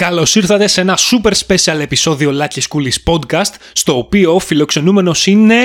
Καλώς ήρθατε σε ένα super special επεισόδιο Lakis Koulis podcast, στο οποίο ο φιλοξενούμενος είναι...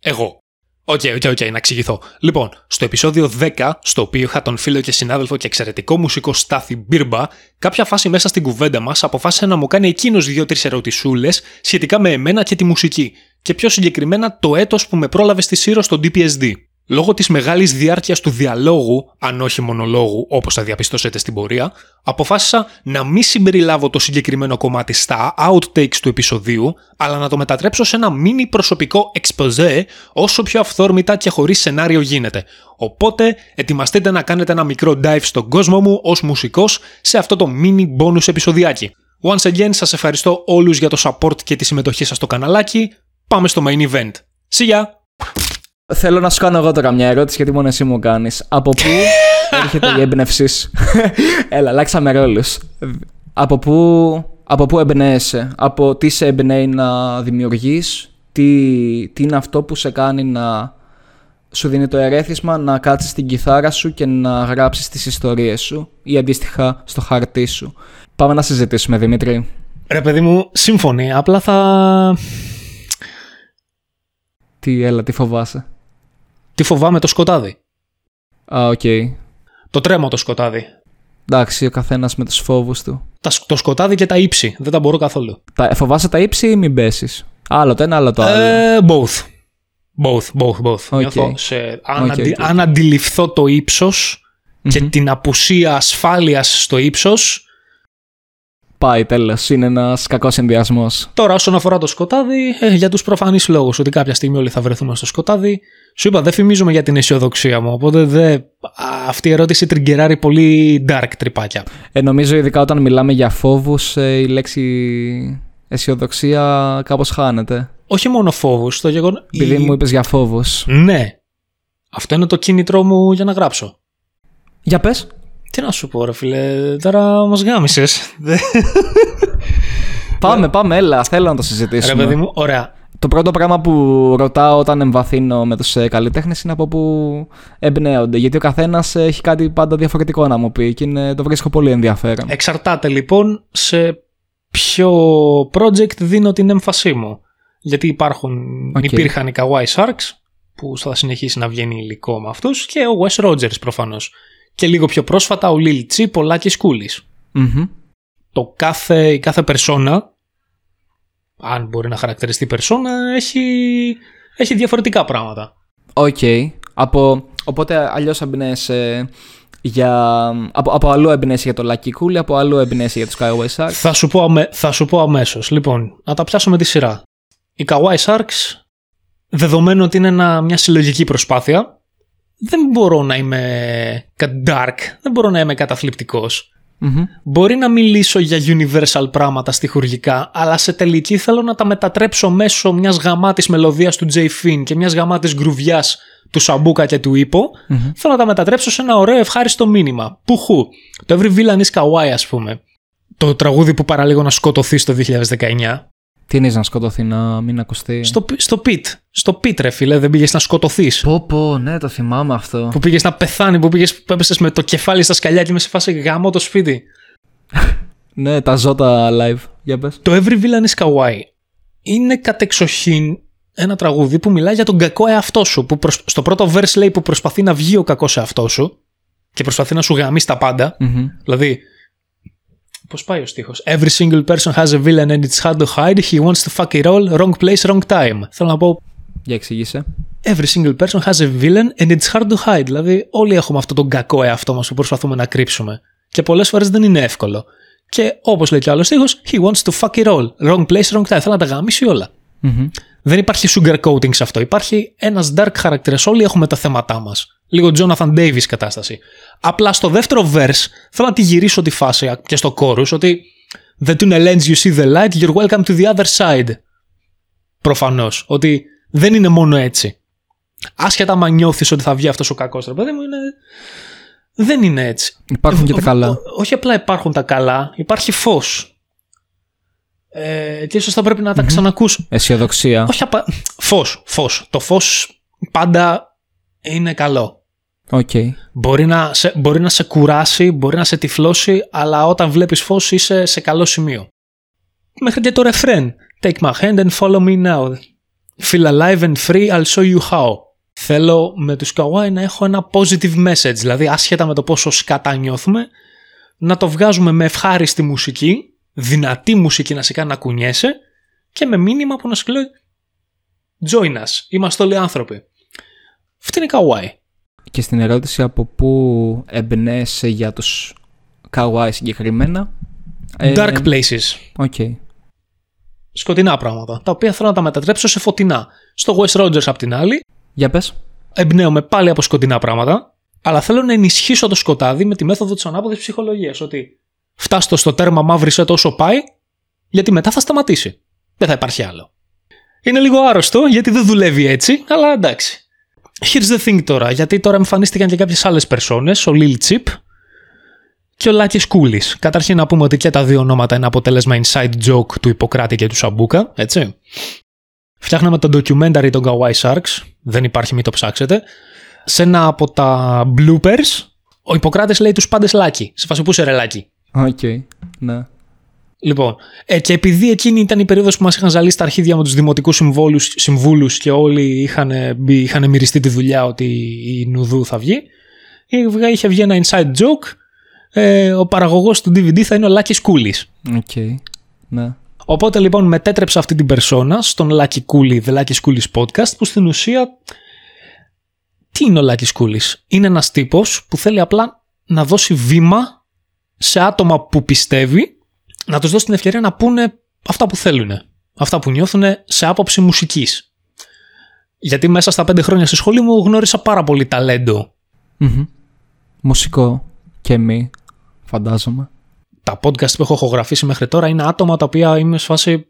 Εγώ. Οκ, οκ, οκ, να εξηγηθώ. Λοιπόν, στο επεισόδιο 10, στο οποίο είχα τον φίλο και συνάδελφο και εξαιρετικό μουσικό Στάθη Μπίρμπα, κάποια φάση μέσα στην κουβέντα μας αποφάσισε να μου κάνει εκείνος δύο-τρεις ερωτησούλες σχετικά με εμένα και τη μουσική, και πιο συγκεκριμένα το έτος που με πρόλαβε στη Σύρο στο DPSD. Λόγω της μεγάλης διάρκειας του διαλόγου, αν όχι μονολόγου, όπως θα διαπιστώσετε στην πορεία, αποφάσισα να μην συμπεριλάβω το συγκεκριμένο κομμάτι στα outtakes του επεισοδίου, αλλά να το μετατρέψω σε ένα mini προσωπικό exposé όσο πιο αυθόρμητα και χωρίς σενάριο γίνεται. Οπότε, ετοιμαστείτε να κάνετε ένα μικρό dive στον κόσμο μου ως μουσικός σε αυτό το mini bonus επεισοδιάκι. Once again, σας ευχαριστώ όλους για το support και τη συμμετοχή σας στο καναλάκι. Πάμε στο main event. See ya! Θέλω να σου κάνω εγώ τώρα μια ερώτηση γιατί μόνο εσύ μου κάνεις. Από πού έρχεται η έμπνευσή σου. Έλα, αλλάξαμε ρόλους. Από πού, από πού εμπνέεσαι, από τι σε εμπνέει να δημιουργείς, τι, τι είναι αυτό που σε κάνει να σου δίνει το ερέθισμα να κάτσεις στην κιθάρα σου και να γράψεις τις ιστορίες σου ή αντίστοιχα στο χαρτί σου; Πάμε να συζητήσουμε, Δημήτρη. Ρε παιδί μου, σύμφωνοι. Απλά θα... Τι, έλα, τι φοβάσαι; Τι φοβάμαι το σκοτάδι. Α, οκ. Το τρέμω το σκοτάδι. Εντάξει, ο καθένας με τους φόβους του. Τα, σκ- το σκοτάδι και τα ύψη. Δεν τα μπορώ καθόλου. Τα, φοβάσαι τα ύψη ή μην πέσεις; Άλλο το ένα, άλλο το άλλο. Ε, both. Both, both, both. Οκ. Νιώθω σε, αν, Οκ, αντι- οκ. αν αντιληφθώ το ύψος και Μμμ. την απουσία ασφάλειας στο ύψος, Πάει τέλος. Είναι ένας κακός ενδιασμός. Τώρα, όσον αφορά το σκοτάδι, ε, για τους προφανείς λόγους ότι κάποια στιγμή όλοι θα βρεθούμε στο σκοτάδι, σου είπα, δεν φημίζουμε για την αισιοδοξία μου. Οπότε δε, α, αυτή η ερώτηση τριγκεράρει πολύ dark τρυπάκια. Ε, νομίζω ειδικά όταν μιλάμε για φόβους, η λέξη αισιοδοξία κάπως χάνεται. Όχι μόνο φόβους, το γεγονό. Επειδή μου είπες για φόβους. Ναι. Αυτό είναι το κίνητρό μου για να γράψω. Για πες. Τι να σου πω, ρε φίλε, τώρα μας γάμισες. Πάμε, πάμε, έλα. Θέλω να το ρε συζητήσουμε. παιδί μου, ωραία. Το πρώτο πράγμα που ρωτάω όταν εμβαθύνω με τους καλλιτέχνες είναι από πού εμπνέονται. Γιατί ο καθένας έχει κάτι πάντα διαφορετικό να μου πει και είναι, το βρίσκω πολύ ενδιαφέρον. Εξαρτάται λοιπόν σε ποιο project δίνω την έμφασή μου. Γιατί υπάρχουν, Οκ. υπήρχαν οι Kawaii Sharks που θα συνεχίσει να βγαίνει υλικό με αυτούς και ο Wes Rogers προφανώς. Και λίγο πιο πρόσφατα ο Lil Chip, ο Lakis Koulis. Μμμ. Το κάθε, η κάθε περσόνα, αν μπορεί να χαρακτηριστεί περσόνα, έχει, έχει διαφορετικά πράγματα. Οκ. Από, οπότε αλλιώς εμπνέεσαι για. Από, από αλλού εμπνέεσαι για το Lakis Koulis, από αλλού εμπνέεσαι για τους Kawaii Sharks. Θα σου πω, αμέ, θα σου πω αμέσως. Λοιπόν, να τα πιάσω με τη σειρά. Οι Kawaii Sharks, δεδομένου ότι είναι ένα, μια συλλογική προσπάθεια, δεν μπορώ να είμαι κα- dark, δεν μπορώ να είμαι καταθλιπτικός. Μμμ. Μπορεί να μιλήσω για universal πράγματα στοιχουργικά, αλλά σε τελική θέλω να τα μετατρέψω μέσω μιας γαμάτης μελωδίας του J. Finn και μιας γαμάτης γκρουβιάς του Σαμπούκα και του Ίπο, Μμμ. θέλω να τα μετατρέψω σε ένα ωραίο ευχάριστο μήνυμα. Πουχού. Το Every Villain is Kawaii, ας πούμε. Το τραγούδι που παραλίγο να σκοτωθείς στο 2019. Τι είναι να σκοτωθεί, να μην ακουστεί; Στο, πι- στο pit. Στο pit, ρε φίλε, δεν πήγες να σκοτωθείς. Πω, πω, ναι, το θυμάμαι αυτό. Που πήγες να πεθάνει, που πήγες που έπεσες με το κεφάλι στα σκαλιά και με σε φάση γάμο το σπίτι. Ναι, τα ζώτα live. Για πες. Το Every Villain is Kawaii είναι κατεξοχήν ένα τραγούδι που μιλάει για τον κακό εαυτό σου. Που προσ- Στο πρώτο verse λέει που προσπαθεί να βγει ο κακός εαυτός σου και προσπαθεί να σου γαμίσει τα πάντα. Μμμ. Δηλαδή, πώς πάει ο στίχος; Every single person has a villain and it's hard to hide. He wants to fuck it all. Wrong place, wrong time. Θέλω να πω. Για εξήγησε. Every single person has a villain and it's hard to hide. Δηλαδή, όλοι έχουμε αυτό τον κακό εαυτό μας που προσπαθούμε να κρύψουμε. Και πολλές φορές δεν είναι εύκολο. Και όπως λέει και ο άλλος στίχος He wants to fuck it all. Wrong place, wrong time. Θέλει να τα γαμίσει όλα. Μμμ. Δεν υπάρχει sugarcoating σε αυτό. Υπάρχει ένας dark χαρακτήρας. Όλοι έχουμε τα θέματά μας. Λίγο Jonathan Davis κατάσταση. Απλά στο δεύτερο verse θέλω να τη γυρίσω τη φάση και στο chorus ότι The tunnel ends, you see the light, you're welcome to the other side. Προφανώς. Ότι δεν είναι μόνο έτσι. Άσχετα άμα νιώθεις ότι θα βγει αυτός ο κακός, ρε παιδί μου, είναι. Δεν είναι έτσι. Υπάρχουν και τα Ο- καλά. ο- όχι απλά υπάρχουν τα καλά, υπάρχει φως. Ε, και ίσως θα πρέπει να τα ξανακούσω. Αισιοδοξία. Όχι απα... Φως, φως. Το φως πάντα είναι καλό. Okay. Μπορεί, να σε, μπορεί να σε κουράσει, μπορεί να σε τυφλώσει, αλλά όταν βλέπεις φως είσαι σε καλό σημείο. Μέχρι και το ρεφρέν. Take my hand and follow me now. Feel alive and free, I'll show you how. Θέλω με τους kawaii να έχω ένα positive message, δηλαδή άσχετα με το πόσο σκατά νιώθουμε, να το βγάζουμε με ευχάριστη μουσική, δυνατή μουσική να σε κάνει να κουνιέσαι και με μήνυμα που να σου λέει Join us, είμαστε όλοι άνθρωποι. Αυτή είναι η kawaii. Και στην ερώτηση από πού εμπνέεσαι για τους kawaii συγκεκριμένα. Dark places. Okay. Σκοτεινά πράγματα, τα οποία θέλω να τα μετατρέψω σε φωτεινά. Στο West Rogers απ' την άλλη. Για πες. Εμπνέομαι πάλι από σκοτεινά πράγματα, αλλά θέλω να ενισχύσω το σκοτάδι με τη μέθοδο της ανάποδης ψυχολογίας, ότι φτάστο στο τέρμα μαύρισε τόσο πάει, γιατί μετά θα σταματήσει. Δεν θα υπάρχει άλλο. Είναι λίγο άρρωστο, γιατί δεν δουλεύει έτσι, αλλά εντάξει. Here's the thing τώρα, γιατί τώρα εμφανίστηκαν και κάποιες άλλες περσόνες, ο Lil Chip και ο Lucky Schoolis. Καταρχήν να πούμε ότι και τα δύο ονόματα είναι αποτέλεσμα inside joke του Ιπποκράτη και του Σαμπούκα, έτσι. Φτιάχναμε το documentary των Kawaii Sharks, δεν υπάρχει, μην το ψάξετε. Σε ένα από τα bloopers, ο Ιπποκράτης λέει τους πάντες Λάκη, σε φάση πού 'σαι ρε Λάκη; Οκ, okay. ναι. Λοιπόν, ε, και επειδή εκείνη ήταν η περίοδος που μας είχαν ζαλίσει τα αρχίδια με τους δημοτικούς συμβούλους και όλοι είχαν, είχαν μυριστεί τη δουλειά ότι η Νουδού θα βγει, είχε βγει ένα inside joke. Ε, ο παραγωγός του DVD θα είναι ο Λάκης Κούλης. Οκ. Okay. Ναι. Οπότε λοιπόν μετέτρεψα αυτή την περσόνα στον Lucky Cooley, The Lucky Schoolis Podcast, που στην ουσία. Τι είναι ο Lucky Schoolis, Είναι ένας τύπος που θέλει απλά να δώσει βήμα σε άτομα που πιστεύει να τους δώσει την ευκαιρία να πούνε αυτά που θέλουν. Αυτά που νιώθουν σε άποψη μουσικής. Γιατί μέσα στα πέντε χρόνια στη σχολή μου γνώρισα πάρα πολύ Μουσικό και μη, φαντάζομαι. Τα podcast που έχω ηχογραφήσει μέχρι τώρα είναι άτομα τα οποία είμαι σε φάση...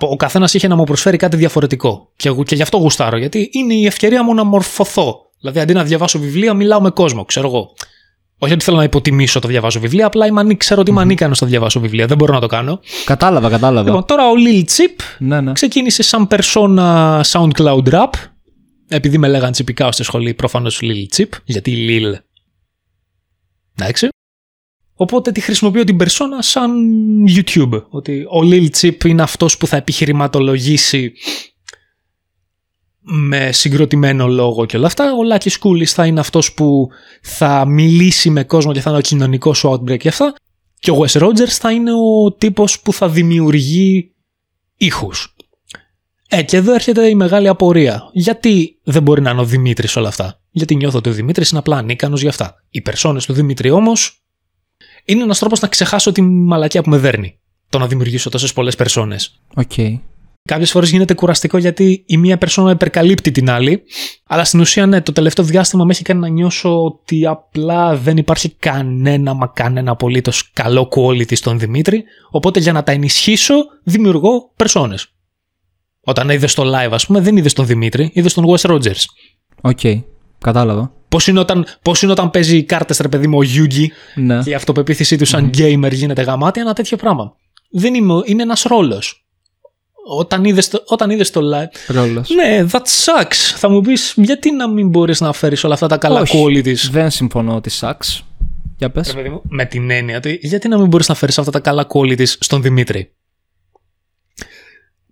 Ο καθένας είχε να μου προσφέρει κάτι διαφορετικό. Και, και γι' αυτό γουστάρω. Γιατί είναι η ευκαιρία μου να μορφωθώ. Δηλαδή, αντί να διαβάσω βιβλία, μιλάω με κόσμο, ξέρω εγώ. Όχι ότι θέλω να υποτιμήσω το διαβάζω βιβλία, απλά είμαι, ξέρω ότι είμαι ανίκανος στο διαβάσω βιβλία. Δεν μπορώ να το κάνω. Κατάλαβα, κατάλαβα. Λοιπόν, τώρα ο Lil Chip ναι, ναι. ξεκίνησε σαν persona SoundCloud rap. Επειδή με λέγανε τσιπικά στη σχολή, προφανώς Lil Chip, γιατί Lil. Εντάξει. Οπότε τη χρησιμοποιώ την persona σαν YouTube. Ότι ο Lil Chip είναι αυτός που θα επιχειρηματολογήσει με συγκροτημένο λόγο και όλα αυτά. Ο Λάκη Κούλη θα είναι αυτός που θα μιλήσει με κόσμο και θα είναι ο κοινωνικός σου outbreak και αυτά. Και ο Wes Rogers θα είναι ο τύπος που θα δημιουργεί ήχους. Ε, και εδώ έρχεται η μεγάλη απορία. Γιατί δεν μπορεί να είναι ο Δημήτρης όλα αυτά; Γιατί νιώθω ότι ο Δημήτρης είναι απλά ανίκανος για αυτά. Οι περσόνες του Δημήτρη όμως είναι ένας τρόπος να ξεχάσω τη μαλακία που με δέρνει. Το να δημιουργήσω τόσες πολλές περσόνες. Οκ. Okay. Κάποιες φορές γίνεται κουραστικό γιατί η μία περσόνα υπερκαλύπτει την άλλη. Αλλά στην ουσία, ναι, το τελευταίο διάστημα με έχει κάνει να νιώσω ότι απλά δεν υπάρχει κανένα μα κανένα απολύτως καλό quality στον Δημήτρη. Οπότε για να τα ενισχύσω, δημιουργώ περσόνες. Όταν είδε το live, ας πούμε, δεν είδε τον Δημήτρη, είδε τον Wes Rogers. Οκ. Okay. Κατάλαβα. Πώς είναι, όταν, πώς είναι όταν παίζει κάρτες, ρε παιδί μου, ο Yugi ναι. και η αυτοπεποίθησή του σαν mm. gamer γίνεται γαμάτι, ένα τέτοιο πράγμα. Δεν είμαι, είναι ένας ρόλος όταν είδες το, όταν είδες το live. Ρόλος. Ναι, that sucks. Θα μου πεις γιατί να μην μπορείς να φέρεις όλα αυτά τα καλά κόλλη της. δεν συμφωνώ ότι sucks. Για πες. με την έννοια του, γιατί να μην μπορείς να φέρεις αυτά τα καλά κόλλη της στον Δημήτρη;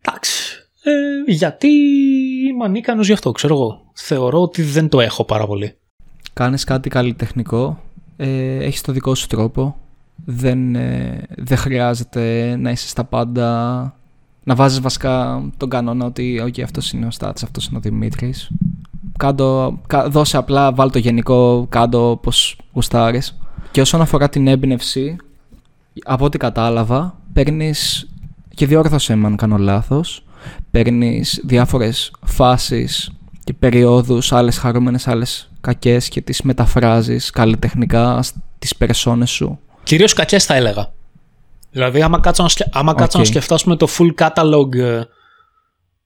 Εντάξει. Ε, γιατί είμαι ανίκανος γι' αυτό, ξέρω εγώ. Θεωρώ ότι δεν το έχω πάρα πολύ. Κάνεις κάτι καλλιτεχνικό, ε, έχεις το δικό σου τρόπο, δεν, ε, δεν χρειάζεται να είσαι στα πάντα να βάζεις βασικά τον κανόνα ότι okay, αυτός είναι ο Στάτς, αυτός είναι ο Δημήτρης. Κάντο, δώσε απλά, βάλ το γενικό, κάντο όπως γουστάρεις. Και όσον αφορά την έμπνευση, από ό,τι κατάλαβα, παίρνεις και διόρθωσε με αν κάνω λάθος, παίρνεις διάφορες φάσεις και περιόδους, άλλες χαρούμενες, άλλες κακές και τις μεταφράζεις καλλιτεχνικά στις περσόνες σου. Κυρίως κακές θα έλεγα. Δηλαδή, άμα κάτσω να, σκε... άμα okay. να σκεφτώ το full catalog ε,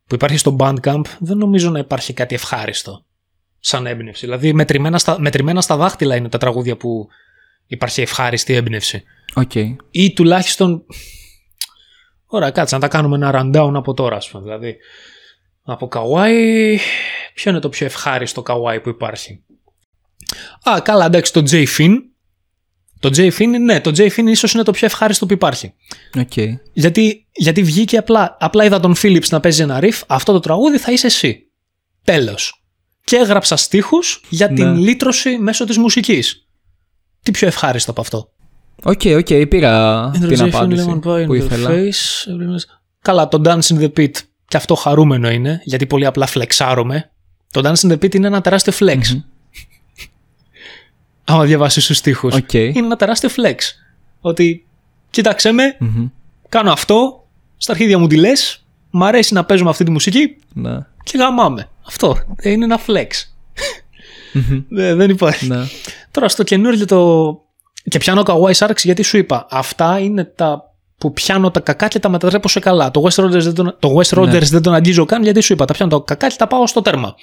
που υπάρχει στο Bandcamp, δεν νομίζω να υπάρχει κάτι ευχάριστο σαν έμπνευση. Δηλαδή, μετρημένα στα, μετρημένα στα δάχτυλα είναι τα τραγούδια που υπάρχει ευχάριστη έμπνευση. Okay. Ή τουλάχιστον. Ωραία, κάτσε να τα κάνουμε ένα rundown από τώρα, ας πούμε. Δηλαδή, Από Kawaii, ποιο είναι το πιο ευχάριστο Kawaii που υπάρχει; Α, καλά, εντάξει, το J Fin. Το J Fin, ναι, το J Fin ίσως είναι το πιο ευχάριστο που υπάρχει. Okay. Γιατί, γιατί βγήκε απλά, απλά είδα τον Philips να παίζει ένα riff, αυτό το τραγούδι θα είσαι εσύ. Τέλος. Και έγραψα στίχους για την Ναι. λύτρωση μέσω της μουσικής. Τι πιο ευχάριστο από αυτό. Οκ, οκ, πήρα την απάντηση που ήθελα. Καλά, το Dance in the Pit και αυτό χαρούμενο είναι, γιατί πολύ απλά φλεξάρομαι. Το Dance in the Pit είναι ένα τεράστιο flex. Μμμ. Άμα διαβάσεις τους στίχους. Οκ. Είναι ένα τεράστιο flex. Ότι κοίταξε με, Μμμ. κάνω αυτό, στα αρχίδια μου τι λες, μ' αρέσει να παίζουμε αυτή τη μουσική Ναι. και γαμάμε. Αυτό. Ε, Είναι ένα flex. Μμμ. Ε, δεν υπάρχει. Ναι. Τώρα στο καινούργιο το. Και πιάνω Kawaii Sharks γιατί σου είπα. Αυτά είναι τα που πιάνω τα κακά και τα μετατρέπω σε καλά. Το Wes Rogers δεν τον, το Wes Rogers Ναι. δεν τον αγγίζω καν γιατί σου είπα. Τα πιάνω τα κακά και τα πάω στο τέρμα.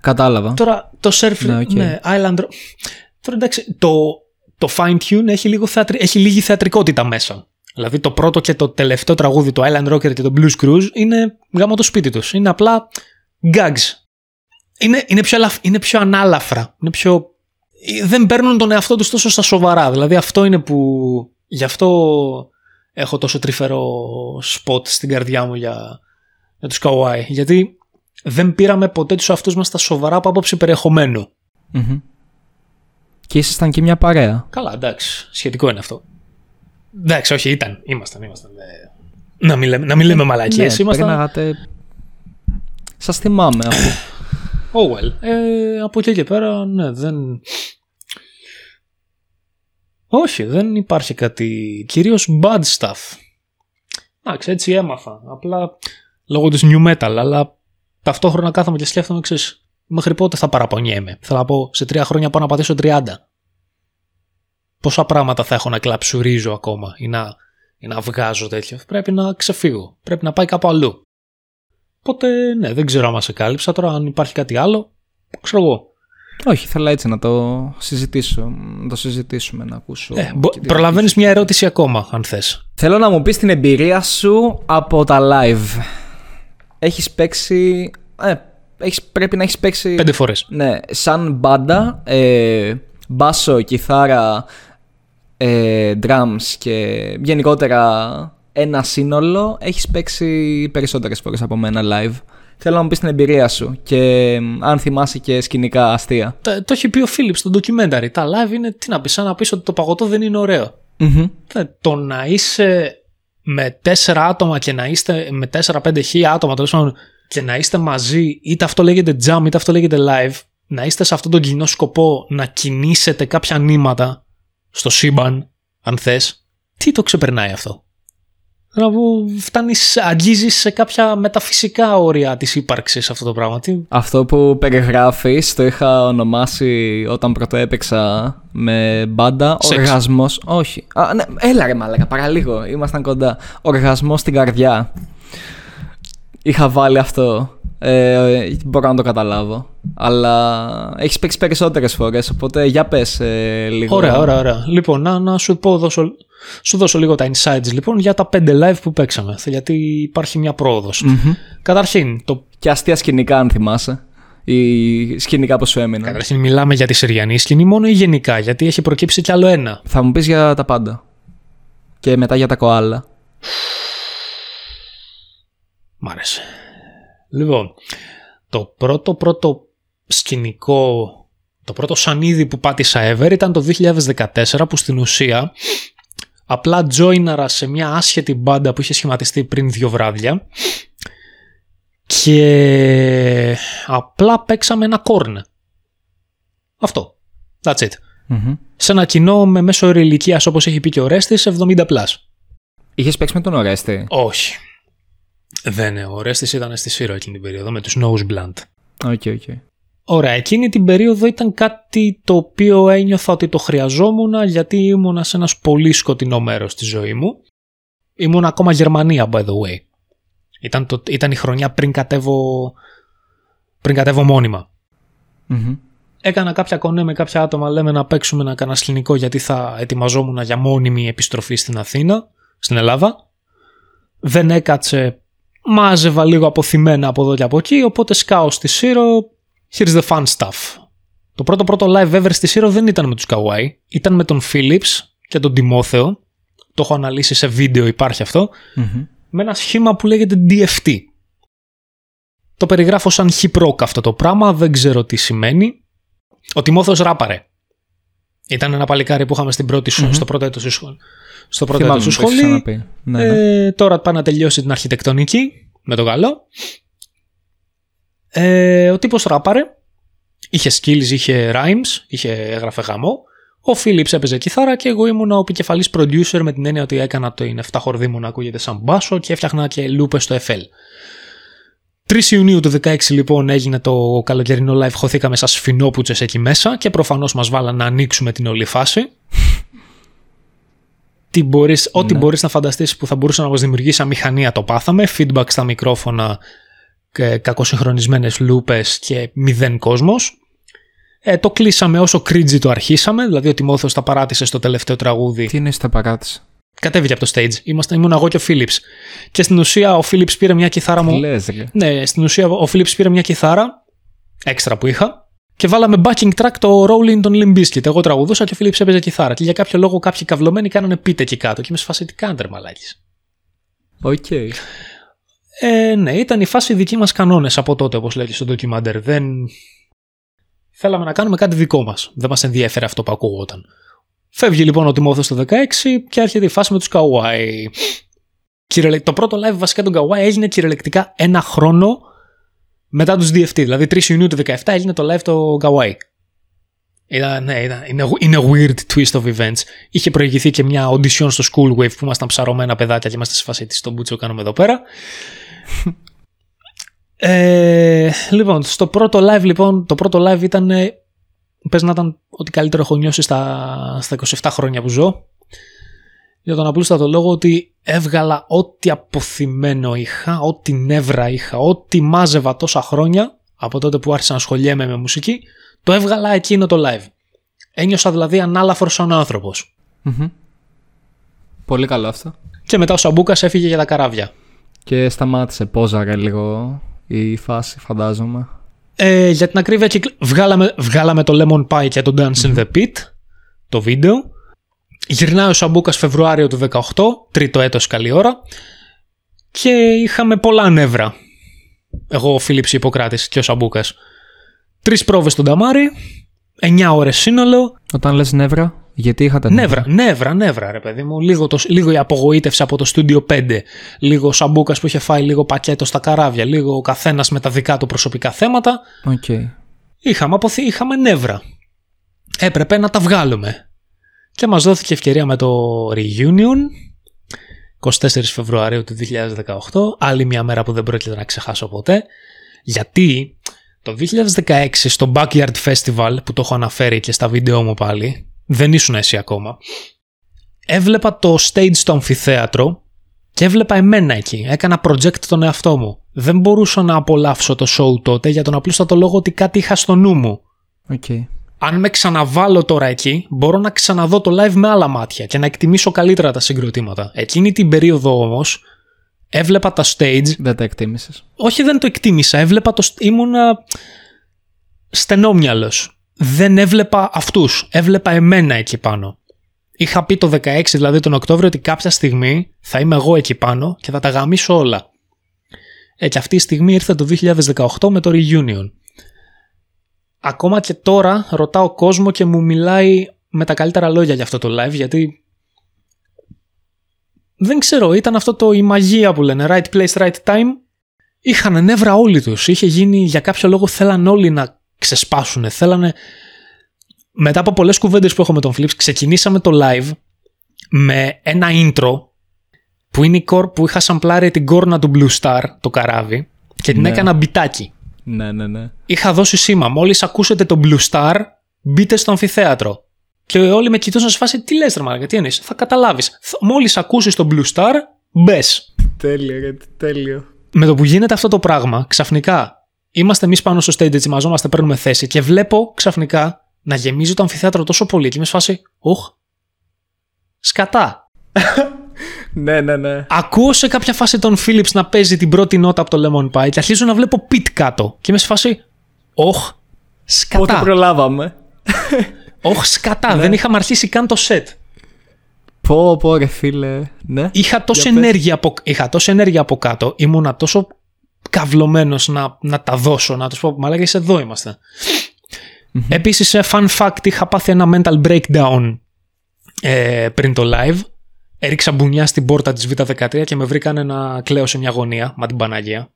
Κατάλαβα. Τώρα το surf. Ναι, Ναι, οκ. Island. Ro- Τώρα εντάξει. Το, το fine tune έχει, λίγο θεατρι... έχει λίγη θεατρικότητα μέσα. Δηλαδή το πρώτο και το τελευταίο τραγούδι, το Island Rocker και το Blues Cruise, είναι γάμο το σπίτι τους. Είναι απλά gags. Είναι, είναι, πιο, αλαφ- είναι πιο ανάλαφρα. Είναι πιο... Δεν παίρνουν τον εαυτό τους τόσο στα σοβαρά. Δηλαδή αυτό είναι που... Γι' αυτό έχω τόσο τρυφερό σποτ στην καρδιά μου για, για τους Kawaii. Γιατί δεν πήραμε ποτέ τους αυτούς μας στα σοβαρά από άποψη περιεχομένου. Μμμ. Και ήσασταν και μια παρέα. Καλά, εντάξει. Σχετικό είναι αυτό. Εντάξει, όχι, ήταν. Ήμασταν, ήμασταν. ε, Να μην λέμε, να μην λέμε μαλακίες. ναι, ήμασταν. περνάγατε... Σας θυμάμαι αυτό. Oh well. Ε, από εκεί και πέρα, ναι, δεν... Όχι, δεν υπάρχει κάτι... Κυρίως bad stuff. Εντάξει, έτσι έμαθα. Απλά λόγω της new metal, αλλά ταυτόχρονα κάθομαι και σκέφτομαι εξής. Μέχρι πότε θα παραπονιέμαι. Θέλω να πω, σε τρία χρόνια πάω να πατήσω 30. Πόσα πράγματα θα έχω να κλαψουρίζω ακόμα ή να, ή να βγάζω τέτοιο. Πρέπει να ξεφύγω. Πρέπει να πάει κάπου αλλού. Οπότε, ναι, δεν ξέρω αν σε κάλυψα τώρα, αν υπάρχει κάτι άλλο. Ξέρω εγώ. Όχι, θέλω έτσι να το συζητήσω. Να το συζητήσουμε, να ακούσω. Ε, μπο- και τη προλαβαίνεις δική σου. μια ερώτηση ακόμα, αν θες. Θέλω να μου πεις την εμπειρία σου από τα live. Έχεις παίξει... Ε, έχεις, πρέπει να έχεις παίξει... Πέντε φορές. Ναι, σαν μπάντα, ε, μπάσο, κιθάρα, ε, drums και γενικότερα ένα σύνολο, έχεις παίξει περισσότερες φορές από μένα live. Θέλω να μου πεις την εμπειρία σου και ε, αν θυμάσαι και σκηνικά αστεία. Τα- το έχει πει ο Φίλιπς στο documentary. Τα live είναι, τι να πεις, σαν να πεις ότι το παγωτό δεν είναι ωραίο. Μμμ. Ε, Το να είσαι με τέσσερα άτομα και να είστε με 4-5 χι άτομα τέλος πάντων, και να είστε μαζί, είτε αυτό λέγεται jam είτε αυτό λέγεται live, να είστε σε αυτόν τον κοινό σκοπό να κινήσετε κάποια νήματα στο σύμπαν, αν θες, τι το ξεπερνάει αυτό; Να πω, φτάνεις, αγγίζεις σε κάποια μεταφυσικά όρια της ύπαρξης αυτό το πράγμα. Τι, Αυτό που περιγράφεις το είχα ονομάσει όταν πρώτο έπαιξα με μπάντα Σεξ. Οργασμός Όχι Α, ναι, Έλα ρε μάλακα παραλίγο Ήμασταν κοντά Οργασμός στην καρδιά Είχα βάλει αυτό ε, Μπορώ να το καταλάβω Αλλά έχεις παίξει περισσότερες φορές Οπότε για πες ε, λίγο Ωραία, ωραία, ωραία. Λοιπόν, να, να σου, πω, δώσω, σου δώσω λίγο τα insights λοιπόν για τα 5 live που παίξαμε. Γιατί υπάρχει μια πρόοδος. Μμμ. Καταρχήν, το, Και αστεία σκηνικά αν θυμάσαι Ή σκηνικά που σου έμειναν καταρχήν μιλάμε για τη Συριανή σκηνή μόνο ή γενικά, γιατί έχει προκύψει κι άλλο ένα. Θα μου πεις για τα πάντα Και μετά για τα κοάλα Μ' άρεσε. Λοιπόν, το πρώτο πρώτο σκηνικό, το πρώτο σανίδι που πάτησα ever ήταν το 2014 που στην ουσία απλά τζόιναρα σε μια άσχετη μπάντα που είχε σχηματιστεί πριν δύο βράδια και απλά παίξαμε ένα κόρνε. Αυτό. That's it. Μμμ. Σε ένα κοινό με μέσο όριο ηλικίας όπως έχει πει και ο Ορέστης 70+. Είχες παίξει με τον Ορέστη Όχι. Δεν είναι. Ο Ορέστης ήταν στη Σύρο εκείνη την περίοδο με τους Nose Blunt. Οκ, οκ. Ωραία, εκείνη την περίοδο ήταν κάτι το οποίο ένιωθα ότι το χρειαζόμουν γιατί ήμουνα σε ένα πολύ σκοτεινό μέρος στη ζωή μου. Ήμουν ακόμα Γερμανία, by the way. Ήταν, το, ήταν η χρονιά πριν κατέβω, πριν κατέβω μόνιμα. Μμμ. Έκανα κάποια κονέ με κάποια άτομα, λέμε να παίξουμε ένα κανένα σκηνικό γιατί θα ετοιμαζόμουν για μόνιμη επιστροφή στην Αθήνα, στην Ελλάδα. Δεν έκατσε μάζευα λίγο αποθυμένα από εδώ και από εκεί, οπότε σκάω στη Σύρο, here's the fun stuff. Το πρώτο πρώτο live ever στη Σύρο δεν ήταν με τους Kawaii, ήταν με τον Philips και τον Τιμόθεο, το έχω αναλύσει σε βίντεο, υπάρχει αυτό, Μμμ. με ένα σχήμα που λέγεται DFT. Το περιγράφω σαν χιπρόκ αυτό το πράγμα, δεν ξέρω τι σημαίνει. Ο Τιμόθεος ράπαρε. Ήταν ένα παλικάρι που είχαμε στην πρώτη σου, Μμμ. στο πρώτο έτος της σχολή. Στο πρώτο Θυμάμαι έτος που της έχεις σχολή. ξαναπεί. Ναι, ναι. Ε, τώρα πάει να τελειώσει την αρχιτεκτονική με το καλό. Ε, ο τύπος ράπαρε. Είχε skills, είχε rhymes, είχε έγραφε γαμό. Ο Φίλιπς έπαιζε κιθάρα και εγώ ήμουν ο επικεφαλής producer με την έννοια ότι έκανα το είναι 7 χορδί μου να ακούγεται σαν μπάσο και έφτιαχνα και λούπες στο FL. 3 Ιουνίου του 16 λοιπόν έγινε το καλοκαιρινό live, χωθήκαμε σαν σφινόπουτσες εκεί μέσα και προφανώς μας βάλαν να ανοίξουμε την όλη φάση. Τι μπορείς, Ό,τι Ναι. μπορείς να φανταστείς που θα μπορούσε να μας δημιουργήσει σαν μηχανία το πάθαμε, feedback στα μικρόφωνα, και κακοσυγχρονισμένες λούπες και μηδέν κόσμος. Ε, το κλείσαμε όσο cringy το αρχίσαμε, δηλαδή ο Τιμόθεος τα παράτησε στο τελευταίο τραγούδι Τι είναι στα παράτηση. κατέβηκε από το stage. Είμαστε, ήμουν εγώ και ο Φίλιπς. Και στην ουσία ο Φίλιπς πήρε μια κιθάρα Τι μου. λες, ρε. Ναι, στην ουσία ο Φίλιπς πήρε μια κιθάρα, έξτρα που είχα, και βάλαμε backing track το Rollin' των Limp Bizkit. Εγώ τραγουδούσα και ο Φίλιπς έπαιζε κιθάρα. Και για κάποιο λόγο κάποιοι καυλωμένοι κάνανε pit εκεί κάτω. Και με σφασί τι κάνετε, ρε μαλάκες. Οκ. Ε, ναι, ήταν η φάση δικοί μας κανόνες από τότε, όπως λέει και στο ντοκιμαντέρ. Δεν... Θέλαμε να κάνουμε κάτι δικό μας. Δεν μας ενδιέφερε αυτό που ακούγονταν. Φεύγει λοιπόν ο Τιμόθεος το 16 και έρχεται η φάση με τους Kawaii. Κυριολε- Το πρώτο live βασικά των Kawaii έγινε κυριολεκτικά ένα χρόνο μετά τους DFT. Δηλαδή 3 Ιουνίου του 17 έγινε το live το Kawaii. Ήταν, ναι, ήταν, είναι, είναι weird twist of events. Είχε προηγηθεί και μια audition στο School Wave που ήμασταν ψαρωμένα παιδάκια και είμαστε σε φάση τι στον Μπούτσο κάνουμε εδώ πέρα. Ε, λοιπόν, στο πρώτο live λοιπόν, το πρώτο live ήταν ε, πες να ήταν ότι καλύτερο έχω νιώσει στα, στα 27 χρόνια που ζω. Για τον απλούστατο λόγο ότι έβγαλα ό,τι αποθυμένο είχα, ό,τι νεύρα είχα, ό,τι μάζευα τόσα χρόνια από τότε που άρχισα να σχολιέμαι με μουσική, το έβγαλα εκείνο το live. Ένιωσα δηλαδή ανάλαφρος σαν άνθρωπος. Μμμ. Πολύ καλό αυτό. Και μετά ο Σαμπούκας έφυγε για τα καράβια. Και σταμάτησε, πόζαρε λίγο η φάση, φαντάζομαι. Ε, για την ακρίβεια, κυκλ- βγάλαμε, βγάλαμε το Lemon Pie και το Dance in the Pit, το βίντεο. Γυρνάει ο Σαμπούκας Φεβρουάριο του 18, τρίτο έτος καλή ώρα. Και είχαμε πολλά νεύρα. Εγώ, ο Φίλιπς Ιπποκράτης και ο Σαμπούκας. Τρεις πρόβες στον Ταμάρι, 9 ώρες σύνολο. Όταν λες νεύρα, γιατί είχατε Νεύρα, νεύρα, νεύρα, ρε παιδί μου. Λίγο, το, λίγο η απογοήτευση από το στούντιο 5. Λίγο ο Σαμπούκας που είχε φάει λίγο πακέτο στα καράβια. Λίγο ο καθένας με τα δικά του προσωπικά θέματα. Οκ. Είχαμε, αποθ... είχαμε νεύρα. Έπρεπε να τα βγάλουμε. Και μας δόθηκε ευκαιρία με το Reunion 24 Φεβρουαρίου του 2018. Άλλη μια μέρα που δεν πρόκειται να ξεχάσω ποτέ. Γιατί το 2016 στο Backyard Festival που το έχω αναφέρει και στα βίντεο μου πάλι, δεν ήσουν εσύ ακόμα, έβλεπα το stage στο αμφιθέατρο και έβλεπα εμένα εκεί. Έκανα project τον εαυτό μου. Δεν μπορούσα να απολαύσω το show τότε για τον απλούστατο λόγο ότι κάτι είχα στο νου μου. Οκ. Αν με ξαναβάλω τώρα εκεί, μπορώ να ξαναδώ το live με άλλα μάτια και να εκτιμήσω καλύτερα τα συγκροτήματα. Εκείνη την περίοδο όμως, έβλεπα τα stage Δεν τα εκτίμησες. όχι δεν το εκτίμησα, έβλεπα το... στ- ήμουνα στενόμυαλος. Δεν έβλεπα αυτούς, έβλεπα εμένα εκεί πάνω. Είχα πει το 16, δηλαδή τον Οκτώβριο, ότι κάποια στιγμή θα είμαι εγώ εκεί πάνω και θα τα γαμίσω όλα. Ε, και αυτή η στιγμή ήρθε το 2018 με το Reunion. Ακόμα και τώρα ρωτάω κόσμο και μου μιλάει με τα καλύτερα λόγια για αυτό το live, γιατί δεν ξέρω, ήταν αυτό το η μαγεία που λένε, right place, right time. Είχαν νεύρα όλοι τους. Είχε γίνει για κάποιο λόγο θέλαν όλοι να ξεσπάσουν. Θέλανε... Μετά από πολλές κουβέντες που έχω με τον Philips, ξεκινήσαμε το live με ένα intro που είναι η κορ που είχα σαμπλάρει την κόρνα του Blue Star, το καράβι, και την Ναι. έκανα μπιτάκι. Ναι, ναι, ναι. Είχα δώσει σήμα. Μόλις ακούσετε το Blue Star, μπείτε στο αμφιθέατρο. Και όλοι με κοιτούσαν σε φάση, τι λες ρε μαλάκα, τι εννοείς, θα καταλάβεις. Θα- Μόλις ακούσεις το Blue Star, μπες. Τέλειο, ρε, τέλειο. με το που γίνεται αυτό το πράγμα, ξαφνικά είμαστε εμείς πάνω στο stage, έτσι μαζόμαστε, παίρνουμε θέση και βλέπω ξαφνικά να γεμίζει το αμφιθέατρο τόσο πολύ και είμαι σε φάση, Οχ, σκατά. ναι, ναι, ναι. Ακούω σε κάποια φάση τον Philips να παίζει την πρώτη νότα από το Lemon Pie και αρχίζω να βλέπω pit κάτω. Και είμαι σε φάση. Όχ, σκατά. Πότε προλάβαμε. Όχ, σκατά. Δεν είχαμε αρχίσει καν το set. Πω, πω, ρε φίλε. Ναι. Είχα τόση, Για πες. ενέργεια από, είχα τόση ενέργεια από κάτω. Ήμουνα τόσο καυλωμένος να, να τα δώσω, να τους πω, μαλάκες εδώ είμαστε. Επίσης, σε fun fact, είχα πάθει ένα mental breakdown ε, πριν το live. Έριξα μπουνιά στην πόρτα της Β13 και με βρήκαν να κλαίω σε μια γωνία, μα την Παναγία.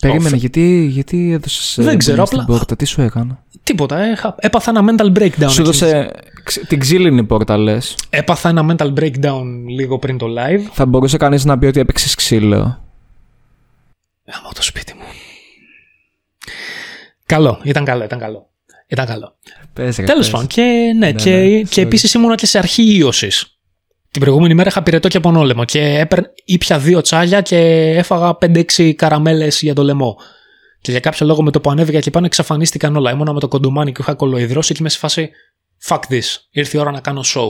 Περίμενε, Οφ. γιατί, γιατί έδωσες. Δεν ξέρω, στην απλά- πόρτα, τι σου έκανα; Τίποτα, ε, είχα- έπαθα ένα mental breakdown. Σου εκείνη έδωσε ξ- την ξύλινη πόρτα, λες. Έπαθα ένα mental breakdown λίγο πριν το live. Θα μπορούσε κανείς να πει ότι έπαιξες ξύλο; Γαμώ το σπίτι μου. Καλό, ήταν καλό, ήταν καλό. Ήταν καλό. Πες, ρε, Τέλος πες. πάντων, και, ναι, Ναι, και, ναι, και sorry. επίσης ήμουνα και σε αρχή ίωσης. Την προηγούμενη μέρα είχα πυρετό και πονόλεμο και έπαιρ, ήπια δύο τσάλια και έφαγα 5-6 καραμέλες για το λαιμό. Και για κάποιο λόγο με το που ανέβηκα και πάνω εξαφανίστηκαν όλα. Ήμουνα με το κοντομάνι και είχα κολοειδρώσει και είμαι σε φάση fuck this. Ήρθε η ώρα να κάνω show.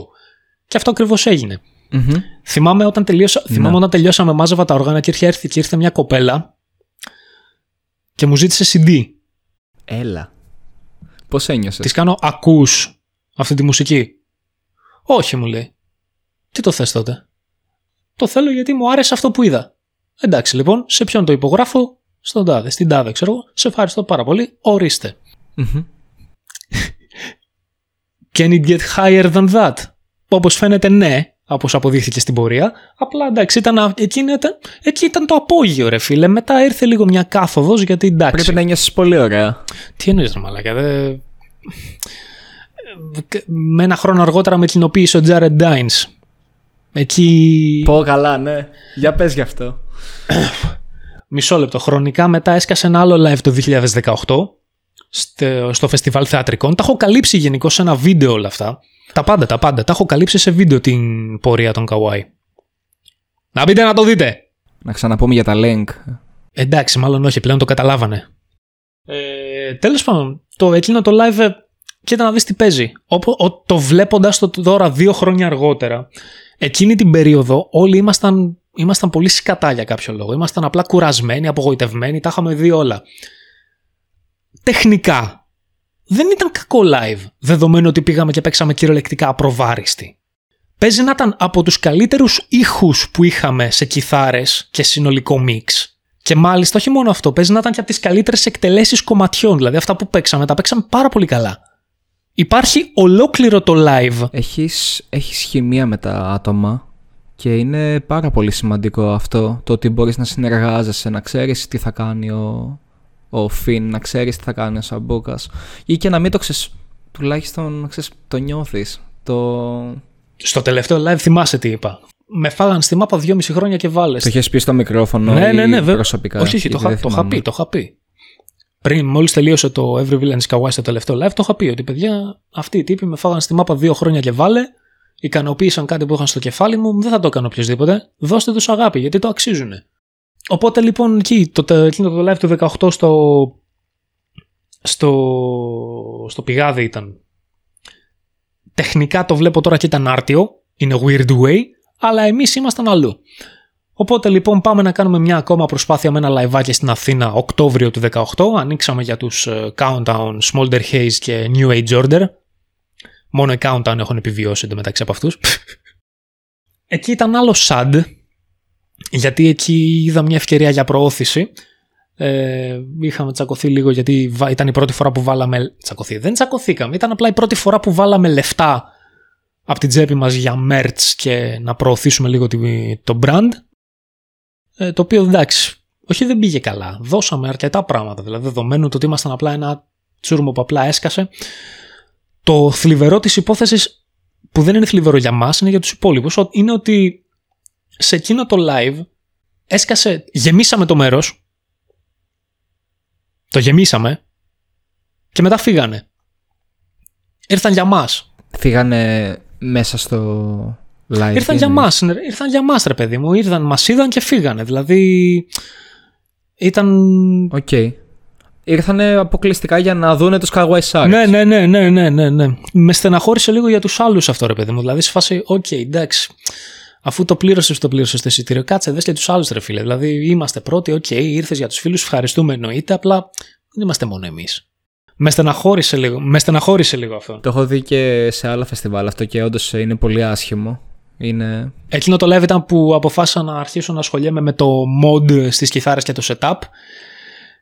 Και αυτό ακριβώς έγινε. Μμμ. Θυμάμαι όταν, τελείωσα, Ναι. θυμάμαι όταν τελειώσαμε, μάζευα τα όργανα και ήρθε, ήρθε, και ήρθε μια κοπέλα και μου ζήτησε CD. Έλα. Πώς ένιωσες; Της κάνω ακούς αυτή τη μουσική. Όχι, μου λέει. Τι το θες τότε; Το θέλω γιατί μου άρεσε αυτό που είδα. Εντάξει λοιπόν, σε ποιον το υπογράφω, στον τάδε, στην τάδε, ξέρω εγώ. Σε ευχαριστώ πάρα πολύ. Ορίστε. Can it get higher than that? Όπως φαίνεται ναι, όπως αποδείχθηκε στην πορεία. Απλά εντάξει, ήταν, εκεί, ήταν, εκεί ήταν το απόγειο ρε φίλε. Μετά ήρθε λίγο μια κάθοδος γιατί εντάξει. Πρέπει να νιώσεις πολύ ωραία. Τι εννοείς ρε μαλάκα, δε... Με ένα χρόνο αργότερα με κοινοποίησε ο Jared Dines. Εκεί... Πω καλά, ναι. Για πες γι' αυτό. Μισό λεπτό. Χρονικά μετά έσκασε ένα άλλο live το 2018 στο, στο φεστιβάλ θεατρικών. Τα έχω καλύψει γενικώ σε ένα βίντεο όλα αυτά. Τα πάντα, τα πάντα. Τα έχω καλύψει σε βίντεο την πορεία των Kawaii. Να μπείτε να το δείτε. Να ξαναπούμε για τα link. Εντάξει, μάλλον όχι, πλέον το καταλάβανε. Ε, τέλος πάντων, το εκείνο το live, ε, κοίτα να δεις τι παίζει. Όπου, ο, το βλέποντας το τώρα δύο χρόνια αργότερα, εκείνη την περίοδο όλοι ήμασταν, ήμασταν πολύ σκατά για κάποιο λόγο. Ήμασταν απλά κουρασμένοι, απογοητευμένοι, τα είχαμε δει όλα. Τεχνικά, δεν ήταν κακό live, δεδομένου ότι πήγαμε και παίξαμε κυριολεκτικά απροβάριστοι. Παίζει να ήταν από τους καλύτερους ήχους που είχαμε σε κιθάρες και συνολικό μίξ. Και μάλιστα όχι μόνο αυτό, παίζει να ήταν και από τις καλύτερες εκτελέσεις κομματιών, δηλαδή αυτά που παίξαμε, τα παίξαμε πάρα πολύ καλά. Υπάρχει ολόκληρο το live. Έχεις, έχεις χημεία με τα άτομα και είναι πάρα πολύ σημαντικό αυτό το ότι μπορείς να συνεργάζεσαι, να ξέρεις τι θα κάνει ο, ο Φιν, να ξέρεις τι θα κάνει ο Σαμπούκας ή και να μην το ξέρεις, τουλάχιστον να ξέρεις, το νιώθεις. Το, Στο τελευταίο live θυμάσαι τι είπα. Με φάγαν στη μάπα δυόμιση χρόνια και βάλες. το είχες πει στο μικρόφωνο Ναι, ή ναι, ναι, βέβαια. προσωπικά. Όχι, όχι, το, γιατί είχα- δεν το είχα θυμάμαι. πει, το είχα πει. Πριν, μόλις τελείωσε το Every Villain is Kawaii στο τελευταίο live, το είχα πει ότι παιδιά, αυτοί οι τύποι με φάγαν στη μάπα δύο χρόνια και βάλε, ικανοποίησαν κάτι που είχαν στο κεφάλι μου, δεν θα το έκανε οποιοδήποτε. Δώστε τους αγάπη, γιατί το αξίζουν. Οπότε λοιπόν εκεί, το, τε- εκείνο το live του 18 στο. στο. στο πηγάδι ήταν. Τεχνικά το βλέπω τώρα και ήταν άρτιο, in a weird way, αλλά εμείς ήμασταν αλλού. Οπότε λοιπόν πάμε να κάνουμε μια ακόμα προσπάθεια με ένα λαϊβάκι στην Αθήνα Οκτώβριο του 18. Ανοίξαμε για τους ε, Countdown, Smolder Haze και New Age Order. Μόνο οι Countdown έχουν επιβιώσει εντωμεταξύ από αυτούς. εκεί ήταν άλλο sad, γιατί εκεί είδα μια ευκαιρία για προώθηση. Ε, είχαμε τσακωθεί λίγο γιατί βα- ήταν η πρώτη φορά που βάλαμε... Τσακωθεί, δεν τσακωθήκαμε. Ήταν απλά η πρώτη φορά που βάλαμε λεφτά από την τσέπη μας για merch και να προωθήσουμε λίγο τη- το brand. Ε, το οποίο εντάξει, όχι δεν πήγε καλά. Δώσαμε αρκετά πράγματα. Δηλαδή, δεδομένου το ότι ήμασταν απλά ένα τσούρμο που απλά έσκασε. Το θλιβερό της υπόθεσης που δεν είναι θλιβερό για μας, είναι για τους υπόλοιπους, ο- είναι ότι σε εκείνο το live έσκασε, γεμίσαμε το μέρος, το γεμίσαμε και μετά φύγανε. Ήρθαν για μας. Φύγανε μέσα στο live. Ήρθαν τι για εννοείς; μας, ναι, ήρθαν για μας ρε παιδί μου. Ήρθαν, μας είδαν και φύγανε. Δηλαδή ήταν... Οκ. Ήρθανε αποκλειστικά για να δούνε τους Kawaii Sharks. Ναι, ναι, ναι, ναι, ναι, ναι, ναι. Με στεναχώρησε λίγο για τους άλλους αυτό ρε παιδί μου. Δηλαδή σε φάση, οκ, εντάξει. Αφού το πλήρωσες, το πλήρωσες το εισιτήριο. Κάτσε, δες και τους άλλους ρε φίλε. Δηλαδή είμαστε πρώτοι, ok, okay, ήρθες για τους φίλους, ευχαριστούμε εννοείται, απλά δεν είμαστε μόνο εμείς. Με στεναχώρησε λίγο, με στεναχώρησε λίγο αυτό. Το έχω δει και σε άλλα φεστιβάλ αυτό και όντως είναι πολύ άσχημο. Είναι... Εκείνο το live ήταν που αποφάσισα να αρχίσω να ασχολιέμαι με το mod στις κιθάρες και το setup.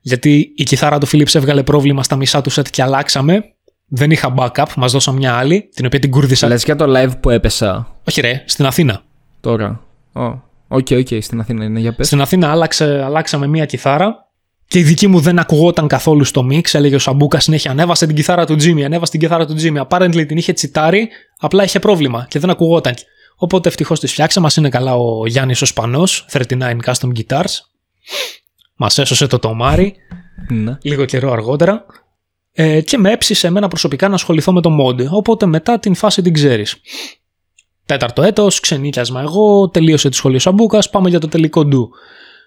Γιατί η κιθάρα του Philips έβγαλε πρόβλημα στα μισά του set και αλλάξαμε. Δεν είχα backup, μας δώσαν μια άλλη, την οποία την κούρδισα. Λες για το live που έπεσα. Όχι ρε, στην Αθήνα. Τώρα. Ok, oh. ok, okay, okay, στην Αθήνα είναι για πες. Στην Αθήνα άλλαξε, αλλάξαμε μια κιθάρα και η δική μου δεν ακουγόταν καθόλου στο mix. Έλεγε ο Σαμπούκα συνέχεια: Ανέβασε την κιθάρα του Jimmy, ανέβασε την κιθάρα του Jimmy. Apparently την είχε τσιτάρει, απλά είχε πρόβλημα και δεν ακουγόταν. Οπότε ευτυχώς τη φτιάξαμε. Να 'ναι καλά ο Γιάννης ο Σπανός, 39 Custom Guitars. Μας έσωσε το τομάρι. Ναι. Λίγο καιρό αργότερα. Ε, και με έψησε εμένα προσωπικά να ασχοληθώ με το mod. Οπότε μετά την φάση την ξέρεις. Τέταρτο έτος, ξενίκιασμα εγώ, τελείωσε τη σχολή Σαμπούκας, πάμε για το τελικό ντου.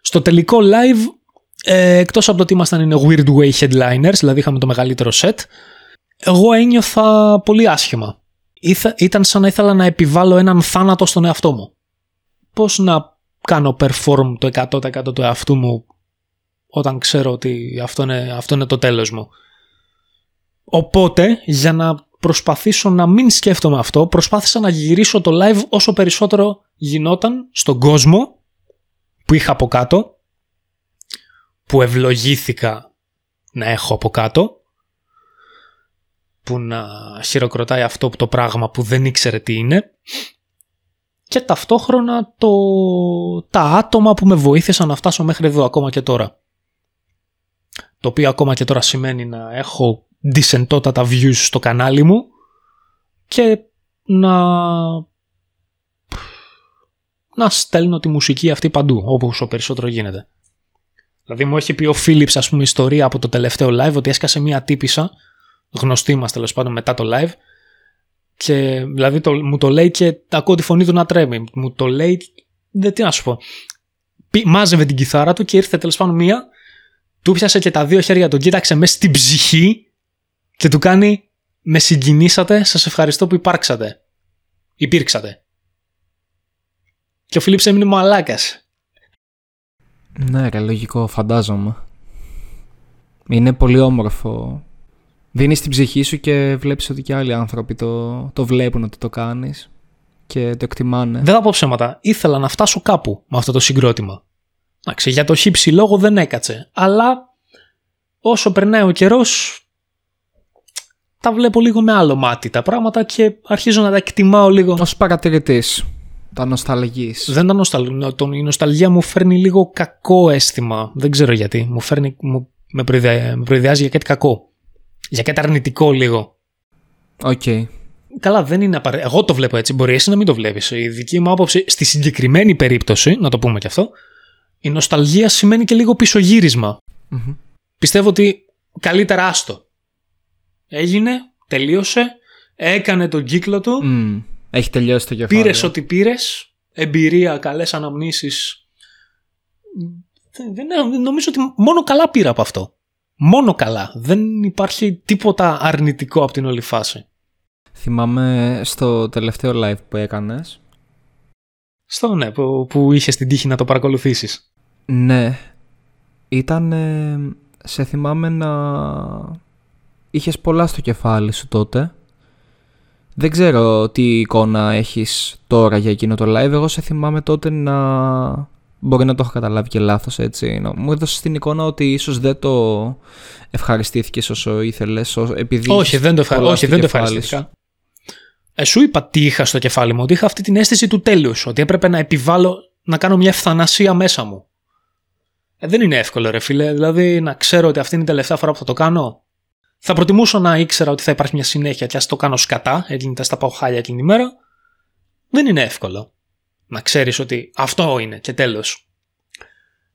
Στο τελικό live ε, εκτός από το ότι ήμασταν είναι Weird Way Headliners, δηλαδή είχαμε το μεγαλύτερο set, εγώ ένιωθα πολύ άσχημα. ήταν σαν να ήθελα να επιβάλλω έναν θάνατο στον εαυτό μου. Πώς να κάνω perform το 100% του εαυτού μου όταν ξέρω ότι αυτό είναι, αυτό είναι το τέλος μου. Οπότε, για να προσπαθήσω να μην σκέφτομαι αυτό, προσπάθησα να γυρίσω το live όσο περισσότερο γινόταν στον κόσμο που είχα από κάτω που ευλογήθηκα να έχω από κάτω που να χειροκροτάει αυτό το πράγμα που δεν ήξερε τι είναι και ταυτόχρονα το, τα άτομα που με βοήθησαν να φτάσω μέχρι εδώ ακόμα και τώρα. Το οποίο ακόμα και τώρα σημαίνει να έχω δισεντότατα views στο κανάλι μου και να να στέλνω τη μουσική αυτή παντού, όπου όσο περισσότερο γίνεται. Δηλαδή μου έχει πει ο Φίλιπς ας πούμε ιστορία από το τελευταίο live ότι έσκασε μία τύπησα, γνωστή μας τέλος πάντων μετά το live και δηλαδή το, μου το λέει και ακούω τη φωνή του να τρέμει. Μου το λέει, δεν τι να σου πω. Μάζευε την κιθάρα του και ήρθε τέλος πάντων μία, του πιάσε και τα δύο χέρια, τον κοίταξε μέσα στην ψυχή και του κάνει με συγκινήσατε, σας ευχαριστώ που υπάρξατε. Υπήρξατε. Και ο Φίλιπς έμεινε μαλάκας. Ναι, ρε, λογικό, φαντάζομαι. Είναι πολύ όμορφο. Δίνεις την ψυχή σου και βλέπεις ότι και άλλοι άνθρωποι το, το βλέπουν ότι το κάνεις και το εκτιμάνε. Δεν θα πω ψέματα. Ήθελα να φτάσω κάπου με αυτό το συγκρότημα. Εντάξει, για το χύψη λόγο δεν έκατσε. Αλλά όσο περνάει ο καιρός, τα βλέπω λίγο με άλλο μάτι τα πράγματα και αρχίζω να τα εκτιμάω λίγο. Ω παρατηρητής. Τα νοσταλγείς. Δεν τα νοσταλγεί. Η νοσταλγία μου φέρνει λίγο κακό αίσθημα. Δεν ξέρω γιατί. Μου φέρνει, μου, με, προϊδεάζει για κάτι κακό. Για κάτι αρνητικό λίγο. Ok. Okay. Καλά, δεν είναι απαραίτητο. Εγώ το βλέπω έτσι. Μπορεί εσύ να μην το βλέπεις. Η δική μου άποψη, στη συγκεκριμένη περίπτωση, να το πούμε κι αυτό, η νοσταλγία σημαίνει και λίγο πισωγύρισμα. Mm-hmm. Πιστεύω ότι καλύτερα άστο. Έγινε, τελείωσε, έκανε τον κύκλο του. Mm. Έχει τελειώσει το κεφάλαιο. Πήρες ό,τι πήρες. Εμπειρία, καλές αναμνήσεις. Δεν, νομίζω ότι μόνο καλά πήρα από αυτό. Μόνο καλά. Δεν υπάρχει τίποτα αρνητικό από την όλη φάση. Θυμάμαι στο τελευταίο live που έκανες. Στο ναι, που, που είχες την τύχη να το παρακολουθήσεις. Ναι. Ήταν... σε θυμάμαι να... Είχες πολλά στο κεφάλι σου τότε δεν ξέρω τι εικόνα έχεις τώρα για εκείνο το live. Εγώ σε θυμάμαι τότε να... Μπορεί να το έχω καταλάβει και λάθος έτσι. Μου έδωσε την εικόνα ότι ίσως δεν το ευχαριστήθηκες όσο ήθελες. Επειδή όχι, δεν το, ευχα... όχι, δεν το ευχαριστήθηκα. Ε, σου είπα τι είχα στο κεφάλι μου. Ότι είχα αυτή την αίσθηση του τέλους. Ότι έπρεπε να επιβάλλω να κάνω μια ευθανασία μέσα μου. Ε, δεν είναι εύκολο ρε φίλε. Δηλαδή να ξέρω ότι αυτή είναι η τελευταία φορά που θα το κάνω. Θα προτιμούσα να ήξερα ότι θα υπάρχει μια συνέχεια και ας το κάνω σκατά, τα στα πάω χάλια εκείνη την ημέρα. Δεν είναι εύκολο. Να ξέρεις ότι αυτό είναι και τέλος.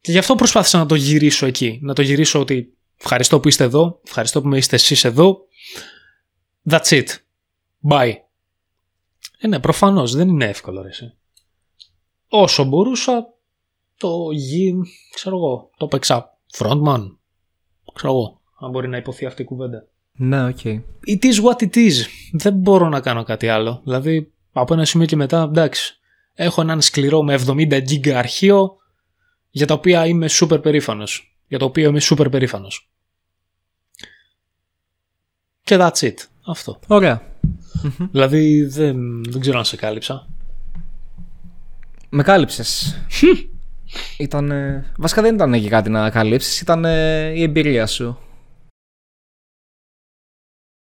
Και γι' αυτό προσπάθησα να το γυρίσω εκεί. Να το γυρίσω ότι ευχαριστώ που είστε εδώ, ευχαριστώ που με είστε εσείς εδώ. That's it. Bye. Ε, ναι, προφανώς δεν είναι εύκολο, ρε, εσύ. Όσο μπορούσα, το γη, ξέρω εγώ, το παίξα frontman. Ξέρω εγώ, αν μπορεί να ειπωθεί αυτή η κουβέντα. Ναι, ok. Okay. It is what it is. Δεν μπορώ να κάνω κάτι άλλο. Δηλαδή, από ένα σημείο και μετά, εντάξει. έχω έναν σκληρό με 70 GB αρχείο για τα οποία είμαι super περήφανος. Για το οποίο είμαι super περήφανος. Και that's it. Αυτό. Ωραία. Δηλαδή δεν, δεν ξέρω αν σε κάλυψα. Με κάλυψες. Ήταν. Βασικά δεν ήταν και κάτι να καλύψεις, ήταν η εμπειρία σου.